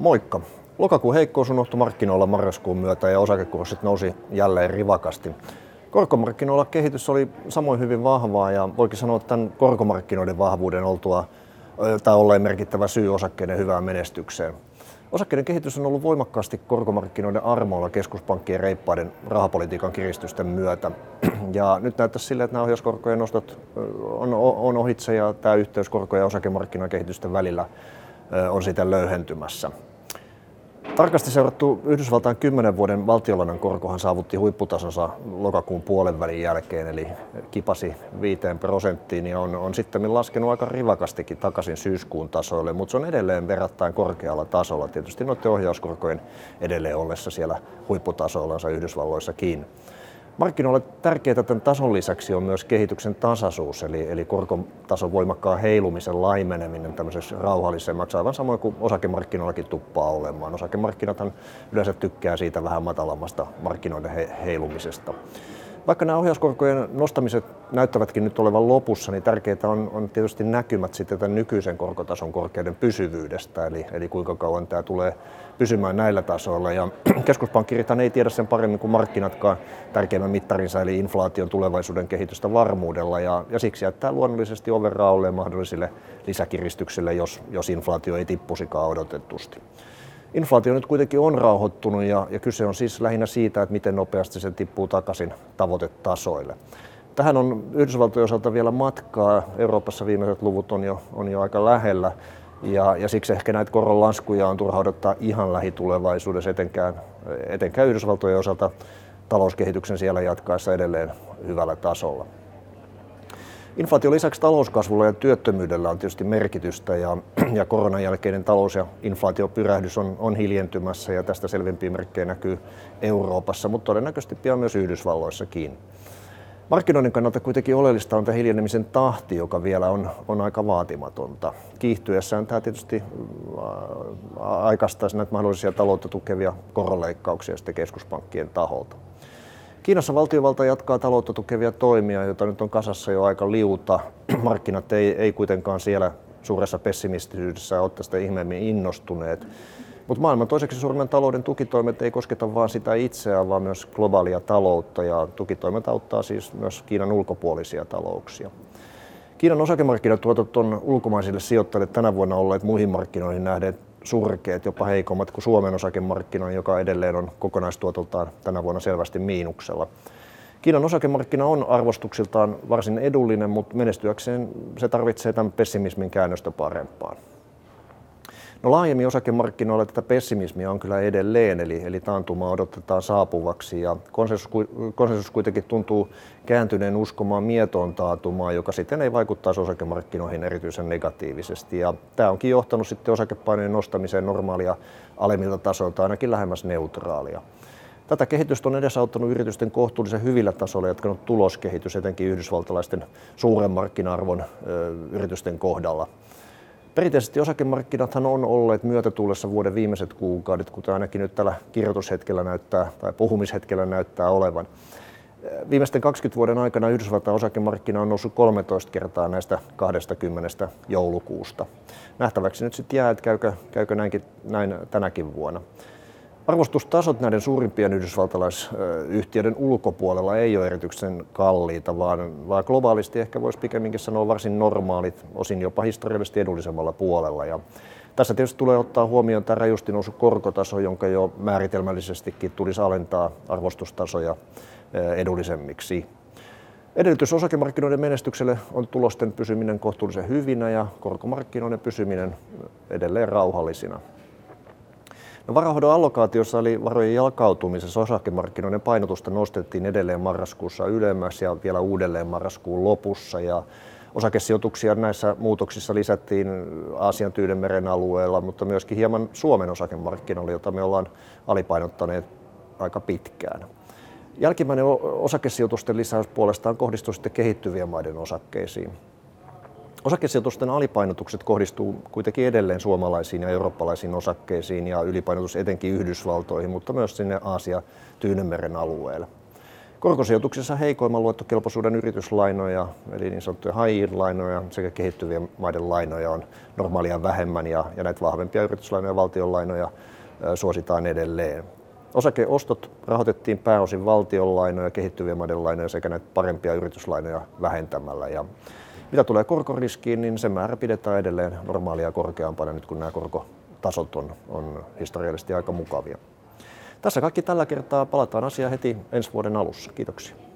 Moikka! Lokakuun heikkous unohtui markkinoilla marraskuun myötä ja osakekurssit nousi jälleen rivakasti. Korkomarkkinoilla kehitys oli samoin hyvin vahvaa ja voikin sanoa että tämän korkomarkkinoiden vahvuuden oltua tai olleen merkittävä syy osakkeiden hyvään menestykseen. Osakkeiden kehitys on ollut voimakkaasti korkomarkkinoiden armoilla keskuspankkien reippaiden rahapolitiikan kiristysten myötä. Ja nyt näyttäisi sille, että nämä ohjauskorkojen nostot on, ohitse ja tämä yhteys korko- ja osakemarkkinakehitysten välillä on sitä löyhentymässä. Tarkasti seurattu Yhdysvaltain 10 vuoden valtiolainen korkohan saavutti huipputasonsa lokakuun puolen välin jälkeen, eli kipasi 5 prosenttiin ja on, on sitten laskenut aika rivakastikin takaisin syyskuun tasoille, mutta se on edelleen verrattain korkealla tasolla. Tietysti noiden ohjauskorkojen edelleen ollessa siellä huipputasoillansa Yhdysvalloissakin. Markkinoille tärkeää tämän tason lisäksi on myös kehityksen tasaisuus, eli, eli korkotason voimakkaan heilumisen laimeneminen tämmöisessä rauhallisemmaksi, aivan samoin kuin osakemarkkinoillakin tuppaa olemaan. Osakemarkkinathan yleensä tykkää siitä vähän matalammasta markkinoiden he, heilumisesta. Vaikka nämä ohjauskorkojen nostamiset näyttävätkin nyt olevan lopussa, niin tärkeää on, on tietysti näkymät sitten tämän nykyisen korkotason korkeuden pysyvyydestä, eli, eli kuinka kauan tämä tulee pysymään näillä tasoilla. Ja keskuspankkirithan ei tiedä sen paremmin kuin markkinatkaan tärkeimmän mittarinsa, eli inflaation tulevaisuuden kehitystä varmuudella, ja, ja siksi jättää luonnollisesti oven mahdollisille lisäkiristyksille, jos, jos inflaatio ei tippusikaan odotetusti. Inflaatio nyt kuitenkin on rauhoittunut ja, ja kyse on siis lähinnä siitä, että miten nopeasti se tippuu takaisin tavoitetasoille. Tähän on Yhdysvaltojen osalta vielä matkaa. Euroopassa viimeiset luvut on jo, on jo aika lähellä. Ja, ja siksi ehkä näitä koronlaskuja on turha odottaa ihan lähitulevaisuudessa, etenkään, etenkään Yhdysvaltojen osalta talouskehityksen siellä jatkaessa edelleen hyvällä tasolla. Inflaation lisäksi talouskasvulla ja työttömyydellä on tietysti merkitystä ja, ja koronan jälkeinen talous- ja inflaatiopyrähdys on, on hiljentymässä ja tästä selvempiä merkkejä näkyy Euroopassa, mutta todennäköisesti pian myös Yhdysvalloissakin. Markkinoiden kannalta kuitenkin oleellista on tämä hiljenemisen tahti, joka vielä on, on aika vaatimatonta. Kiihtyessään tämä tietysti aikastaisi näitä mahdollisia taloutta tukevia koronleikkauksia sitten keskuspankkien taholta. Kiinassa valtiovalta jatkaa taloutta tukevia toimia, joita nyt on kasassa jo aika liuta. Markkinat ei, ei kuitenkaan siellä suuressa pessimistisyydessä ole tästä ihmeemmin innostuneet. Mutta maailman toiseksi suurimman talouden tukitoimet ei kosketa vain sitä itseään, vaan myös globaalia taloutta ja tukitoimet auttaa siis myös Kiinan ulkopuolisia talouksia. Kiinan osakemarkkinatuotot on ulkomaisille sijoittajille tänä vuonna olleet muihin markkinoihin nähden surkeat, jopa heikommat kuin Suomen osakemarkkina, joka edelleen on kokonaistuotoltaan tänä vuonna selvästi miinuksella. Kiinan osakemarkkina on arvostuksiltaan varsin edullinen, mutta menestyäkseen se tarvitsee tämän pessimismin käännöstä parempaan. No laajemmin osakemarkkinoilla tätä pessimismiä on kyllä edelleen, eli, eli taantuma odotetaan saapuvaksi ja konsensus, konsensus kuitenkin tuntuu kääntyneen uskomaan mietoon taantumaan, joka sitten ei vaikuttaisi osakemarkkinoihin erityisen negatiivisesti. Ja tämä onkin johtanut sitten osakepainojen nostamiseen normaalia alemmilta tasoilta ainakin lähemmäs neutraalia. Tätä kehitystä on edesauttanut yritysten kohtuullisen hyvillä tasoilla jatkanut tuloskehitys, etenkin yhdysvaltalaisten suuren markkina-arvon ö, yritysten kohdalla. Perinteisesti osakemarkkinathan on olleet myötätuulessa vuoden viimeiset kuukaudet, kuten ainakin nyt tällä kirjoitushetkellä näyttää tai puhumishetkellä näyttää olevan. Viimeisten 20 vuoden aikana Yhdysvaltain osakemarkkina on noussut 13 kertaa näistä 20 joulukuusta. Nähtäväksi nyt sitten jää, että käykö, käykö näinkin, näin tänäkin vuonna. Arvostustasot näiden suurimpien yhdysvaltalaisyhtiöiden ulkopuolella ei ole erityisen kalliita, vaan, vaan globaalisti ehkä voisi pikemminkin sanoa varsin normaalit, osin jopa historiallisesti edullisemmalla puolella. Ja tässä tietysti tulee ottaa huomioon tämä rajusti noussut korkotaso, jonka jo määritelmällisestikin tulisi alentaa arvostustasoja edullisemmiksi. Edellytys osakemarkkinoiden menestykselle on tulosten pysyminen kohtuullisen hyvinä ja korkomarkkinoiden pysyminen edelleen rauhallisina. No varahoidon allokaatiossa eli varojen jalkautumisessa osakemarkkinoiden painotusta nostettiin edelleen marraskuussa ylemmäs ja vielä uudelleen marraskuun lopussa. Ja osakesijoituksia näissä muutoksissa lisättiin Aasian Tyydenmeren alueella, mutta myöskin hieman Suomen osakemarkkinoilla, jota me ollaan alipainottaneet aika pitkään. Jälkimmäinen osakesijoitusten lisäys puolestaan kohdistuu sitten kehittyvien maiden osakkeisiin. Osakesijoitusten alipainotukset kohdistuu kuitenkin edelleen suomalaisiin ja eurooppalaisiin osakkeisiin ja ylipainotus etenkin Yhdysvaltoihin, mutta myös sinne Aasia Tyynemeren alueelle. Korkosijoituksessa heikoimman luottokelpoisuuden yrityslainoja, eli niin sanottuja high lainoja sekä kehittyvien maiden lainoja on normaalia vähemmän ja, ja näitä vahvempia yrityslainoja ja valtionlainoja suositaan edelleen. Osakeostot rahoitettiin pääosin valtionlainoja, kehittyvien maiden lainoja sekä näitä parempia yrityslainoja vähentämällä. Ja mitä tulee korkoriskiin, niin se määrä pidetään edelleen normaalia korkeampana nyt kun nämä korkotasot on, on historiallisesti aika mukavia. Tässä kaikki tällä kertaa. Palataan asiaan heti ensi vuoden alussa. Kiitoksia.